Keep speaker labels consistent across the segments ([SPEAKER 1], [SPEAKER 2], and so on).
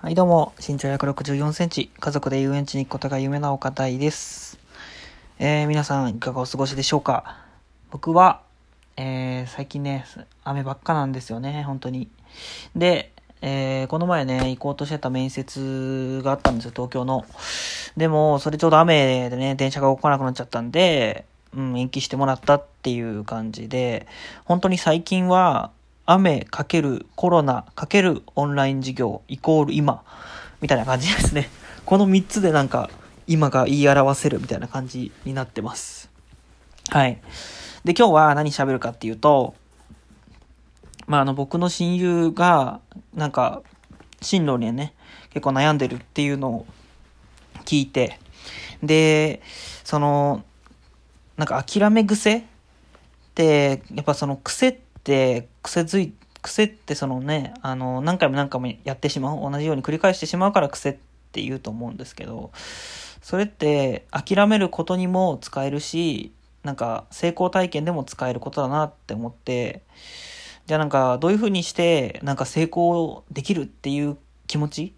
[SPEAKER 1] はい、どうも、身長164センチ、家族で遊園地に行くことが夢な岡大です。えー、皆さん、いかがお過ごしでしょうか？僕は、えー、最近ね、雨ばっかなんですよね、本当に。で、えー、この前ね、行こうとしてた面接があったんですよ、東京の。でも、それちょうど雨でね、電車が動かなくなっちゃったんで、うん、延期してもらったっていう感じで、本当に最近は、雨かけるコロナかけるオンライン授業イコール今みたいな感じですね。この3つでなんか今が言い表せるみたいな感じになってます。はい。で、今日は何喋るかっていうと、まあ、あの僕の親友がなんか進路にね、結構悩んでるっていうのを聞いて、で、その、なんか諦め癖って、やっぱその癖って、って癖づい癖ってそのねあの何回も何回もやってしまう同じように繰り返してしまうから癖って言うと思うんですけどそれって諦めることにも使えるしなんか成功体験でも使えることだなって思ってじゃあなんかどういうふうにしてなんか成功できるっていう気持ち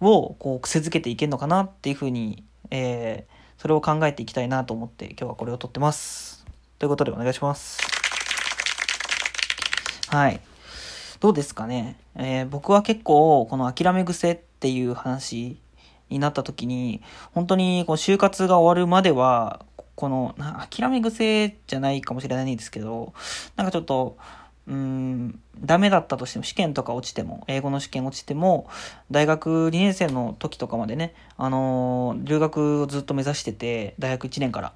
[SPEAKER 1] をこう癖づけていけるのかなっていうふうに、えー、それを考えていきたいなと思って今日はこれを撮ってます。ということでお願いします。はい。どうですかね？えー、僕は結構、この諦め癖っていう話になった時に、本当にこう就活が終わるまでは、この、諦め癖じゃないかもしれないんですけど、なんかちょっと、うーん、ダメだったとしても、試験とか落ちても、英語の試験落ちても、大学2年生の時とかまでね、あのー、留学をずっと目指してて、大学1年から。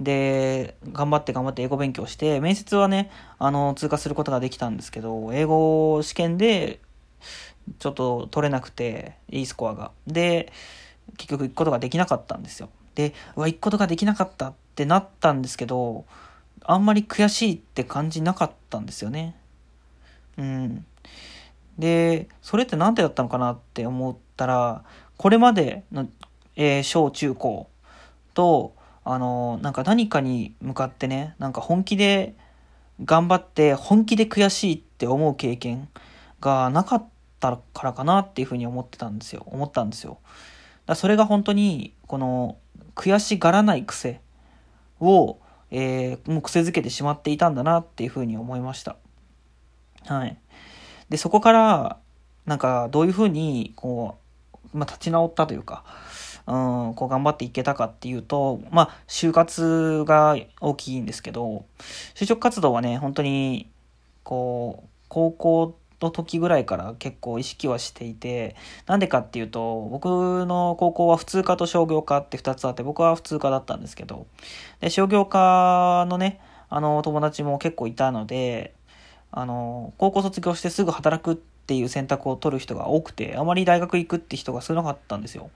[SPEAKER 1] で、頑張って頑張って英語勉強して、面接はね、あの、通過することができたんですけど、英語試験で、ちょっと取れなくて、いいスコアが。で、結局行くことができなかったんですよ。で、うわ、行くことができなかったってなったんですけど、あんまり悔しいって感じなかったんですよね。うん。で、それってなんでだったのかなって思ったら、これまでの、えー、小中高と、あの、なんか何かに向かってね、なんか本気で頑張って本気で悔しいって思う経験がなかったからかなっていうふうに思ってたんですよ。思ったんですよ。だそれが本当に、この悔しがらない癖を、えー、もう癖づけてしまっていたんだなっていうふうに思いました。はい。で、そこから、なんかどういうふうに、こう、まあ、立ち直ったというか、うん、こう頑張っていけたかっていうと、まあ、就活が大きいんですけど、就職活動はね、本当に、こう、高校の時ぐらいから結構意識はしていて、なんでかっていうと、僕の高校は普通科と商業科って2つあって、僕は普通科だったんですけど、で、商業科のね、あの、友達も結構いたので、あの、高校卒業してすぐ働くっていう選択を取る人が多くて、あまり大学行くって人が少なかったんですよ。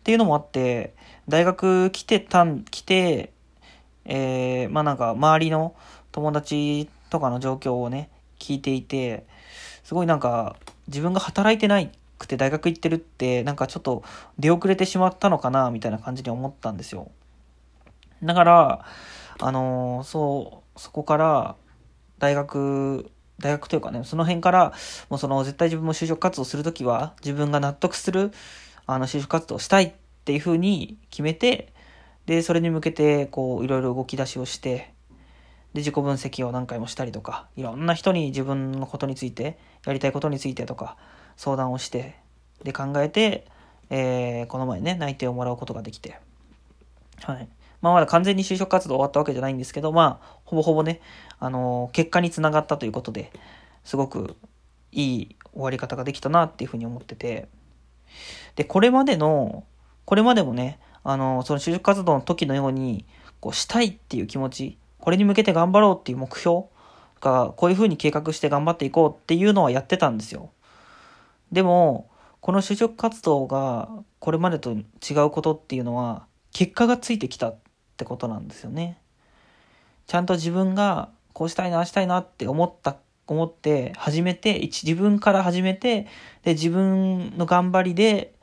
[SPEAKER 1] っていうのもあって、大学来てたん、来て、えー、まあなんか周りの友達とかの状況をね、聞いていて、すごいなんか自分が働いてないくて大学行ってるって、なんかちょっと出遅れてしまったのかな、みたいな感じに思ったんですよ。だから、あのー、そう、そこから大学、大学というかね、その辺から、もうその絶対自分も就職活動するときは、自分が納得する、あの、就職活動をしたいっていうふうに決めて、で、それに向けて、こう、いろいろ動き出しをして、で、自己分析を何回もしたりとか、いろんな人に自分のことについて、やりたいことについてとか、相談をして、で、考えて、えー、この前ね、内定をもらうことができて、はい。まあ、まだ完全に就職活動終わったわけじゃないんですけど、まあ、ほぼほぼね、あのー、結果につながったということで、すごくいい終わり方ができたなっていうふうに思ってて、で、これまでの、これまでもね、あの、その就職活動の時のように、こう、したいっていう気持ち、これに向けて頑張ろうっていう目標が、こういう風に計画して頑張っていこうっていうのはやってたんですよ。でも、この就職活動が、これまでと違うことっていうのは、結果がついてきたってことなんですよね。ちゃんと自分が、こうしたいな、あしたいなって思った思って始めて自分から始めてで自分の頑張りで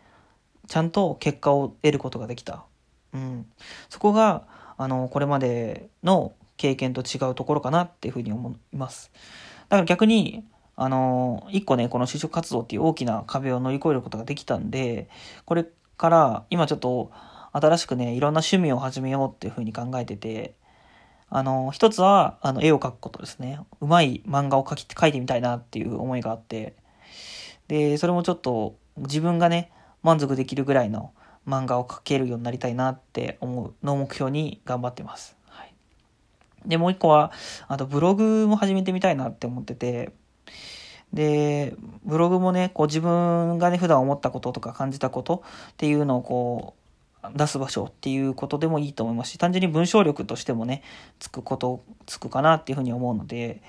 [SPEAKER 1] ちゃんと結果を得ることができた、うん、そこがあのこれまでの経験と違うところかなっていうふうに思いますだから逆にあの、一個ね、この就職活動っていう大きな壁を乗り越えることができたんで、これから今ちょっと新しくね、いろんな趣味を始めようっていうふうに考えてて、あの、一つは、あの、絵を描くことですね。うまい漫画を描き、描いてみたいなっていう思いがあって、で、それもちょっと自分がね、満足できるぐらいの漫画を描けるようになりたいなって思うのを目標に頑張ってます。で、もう一個は、あとブログも始めてみたいなって思ってて、で、ブログもね、こう自分がね、普段思ったこととか感じたことっていうのをこう、出す場所っていうことでもいいと思いますし、単純に文章力としてもね、つくこと、つくかなっていうふうに思うので、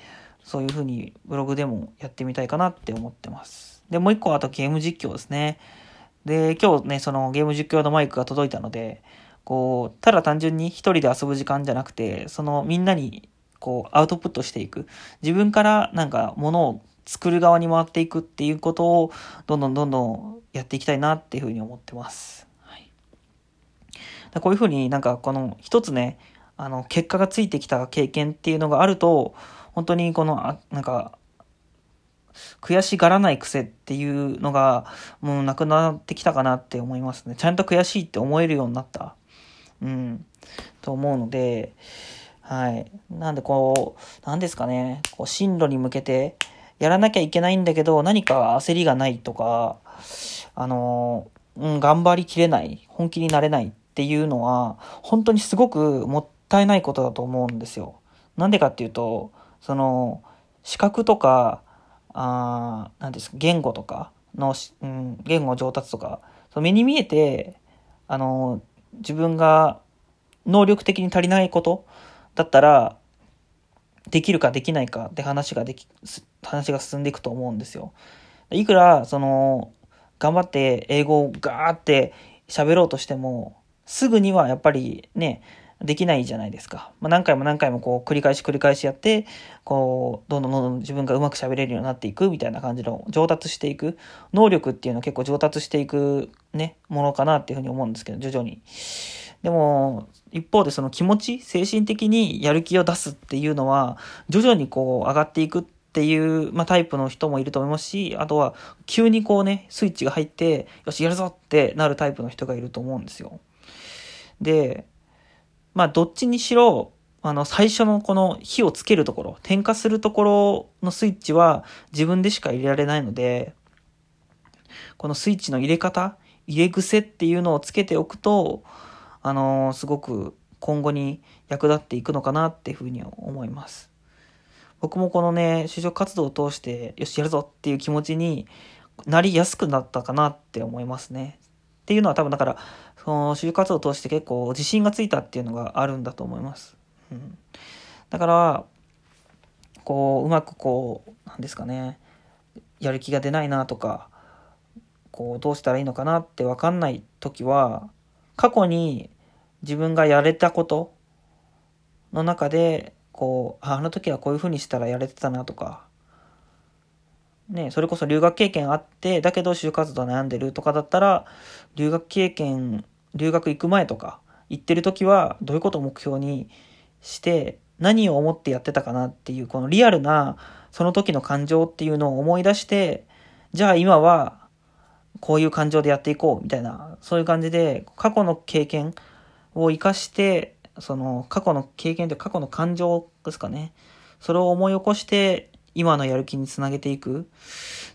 [SPEAKER 1] そういうふうにブログでもやってみたいかなって思ってます。で、もう一個はあとゲーム実況ですね。で、今日ね、そのゲーム実況のマイクが届いたので、こう、ただ単純に一人で遊ぶ時間じゃなくて、そのみんなにこうアウトプットしていく。自分からなんかものを作る側に回っていくっていうことをどんどんどんどんやっていきたいなっていうふうに思ってます。はい、こういうふうになんかこの一つね、あの結果がついてきた経験っていうのがあると、本当にこの、あなんか、悔しがらない癖っていうのがもうなくなってきたかなって思いますね。ちゃんと悔しいって思えるようになった。うん。と思うので、はい。なんでこう、なんですかね、こう進路に向けて、やらなきゃいけないんだけど、何か焦りがないとか、あの、うん、頑張りきれない、本気になれないっていうのは、本当にすごくもったいないことだと思うんですよ。なんでかっていうと、その、資格とか、あなんですか、言語とかの、うん、言語上達とか、その目に見えて、あの、自分が能力的に足りないことだったら、できるかできないかって話ができ、話が進んでいくと思うんですよ。いくら、その、頑張って英語をガーって喋ろうとしても、すぐにはやっぱりね、できないじゃないですか。まあ、何回も何回もこう繰り返し繰り返しやって、こう、どんどんどんどん自分がうまく喋れるようになっていくみたいな感じの上達していく、能力っていうのは結構上達していくね、ものかなっていうふうに思うんですけど、徐々に。でも、一方でその気持ち、精神的にやる気を出すっていうのは、徐々にこう上がっていくっていう、まあ、タイプの人もいると思いますし、あとは急にこうね、スイッチが入って、よし、やるぞってなるタイプの人がいると思うんですよ。で、まあ、どっちにしろ、あの、最初のこの火をつけるところ、点火するところのスイッチは自分でしか入れられないので、このスイッチの入れ方、入れ癖っていうのをつけておくと、あのー、すごく今後に役立っていくのかなっていうふうに思います。僕もこのね、就職活動を通して、よし、やるぞっていう気持ちになりやすくなったかなって思いますね。っていうのは多分だから、その就活を通して結構自信がついたっていうのがあるんだと思います。うん、だから、こう、うまくこう、なんですかね、やる気が出ないなとか、こう、どうしたらいいのかなってわかんない時は、過去に自分がやれたことの中で、こう、あの時はこういう風にしたらやれてたなとか、ね、それこそ留学経験あって、だけど就活動悩んでるとかだったら、留学経験、留学行く前とか、行ってる時はどういうことを目標にして、何を思ってやってたかなっていう、このリアルな、その時の感情っていうのを思い出して、じゃあ今は、こういう感情でやっていこうみたいな、そういう感じで、過去の経験を活かして、その過去の経験と過去の感情ですかね。それを思い起こして、今のやる気につなげていくっ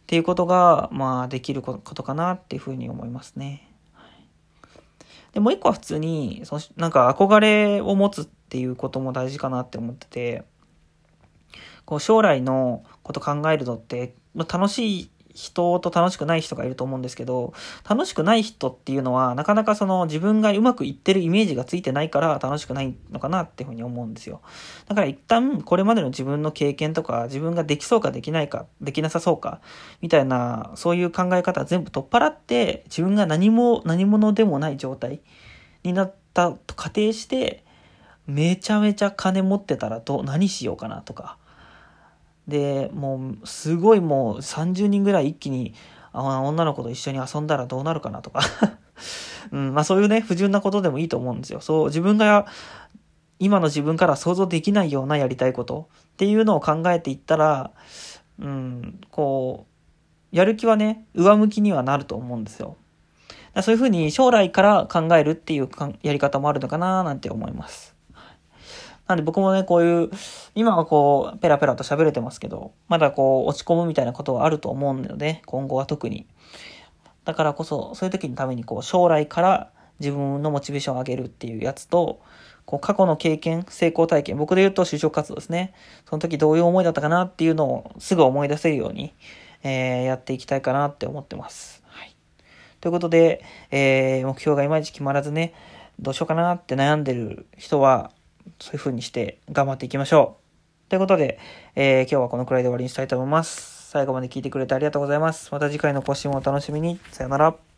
[SPEAKER 1] ていうことが、まあ、できることかなっていうふうに思いますね。で、もう一個は普通に、そなんか憧れを持つっていうことも大事かなって思ってて、こう将来のこと考えるのって、楽しい人と楽しくない人がいると思うんですけど、楽しくない人っていうのは、なかなかその自分がうまくいってるイメージがついてないから楽しくないのかなっていうふうに思うんですよ。だから一旦これまでの自分の経験とか、自分ができそうかできないか、できなさそうか、みたいな、そういう考え方全部取っ払って、自分が何も、何者でもない状態になったと仮定して、めちゃめちゃ金持ってたらど、何しようかなとか、で、もう、すごいもう30人ぐらい一気に、女の子と一緒に遊んだらどうなるかなとか うん、まあそういうね、不純なことでもいいと思うんですよ。そう、自分が、今の自分から想像できないようなやりたいことっていうのを考えていったら、うん、こう、やる気はね、上向きにはなると思うんですよ。そういうふうに将来から考えるっていうやり方もあるのかななんて思います。なんで僕もね、こういう、今はこう、ペラペラと喋れてますけど、まだこう、落ち込むみたいなことはあると思うので、今後は特に。だからこそ、そういう時のためにこう、将来から自分のモチベーションを上げるっていうやつと、こう、過去の経験、成功体験、僕で言うと就職活動ですね。その時どういう思いだったかなっていうのをすぐ思い出せるように、えー、やっていきたいかなって思ってます。はい。ということで、えー、目標がいまいち決まらずね、どうしようかなって悩んでる人は、そういう風にして頑張っていきましょう。ということで、えー、今日はこのくらいで終わりにしたいと思います。最後まで聞いてくれてありがとうございます。また次回の更新もお楽しみに。さよなら。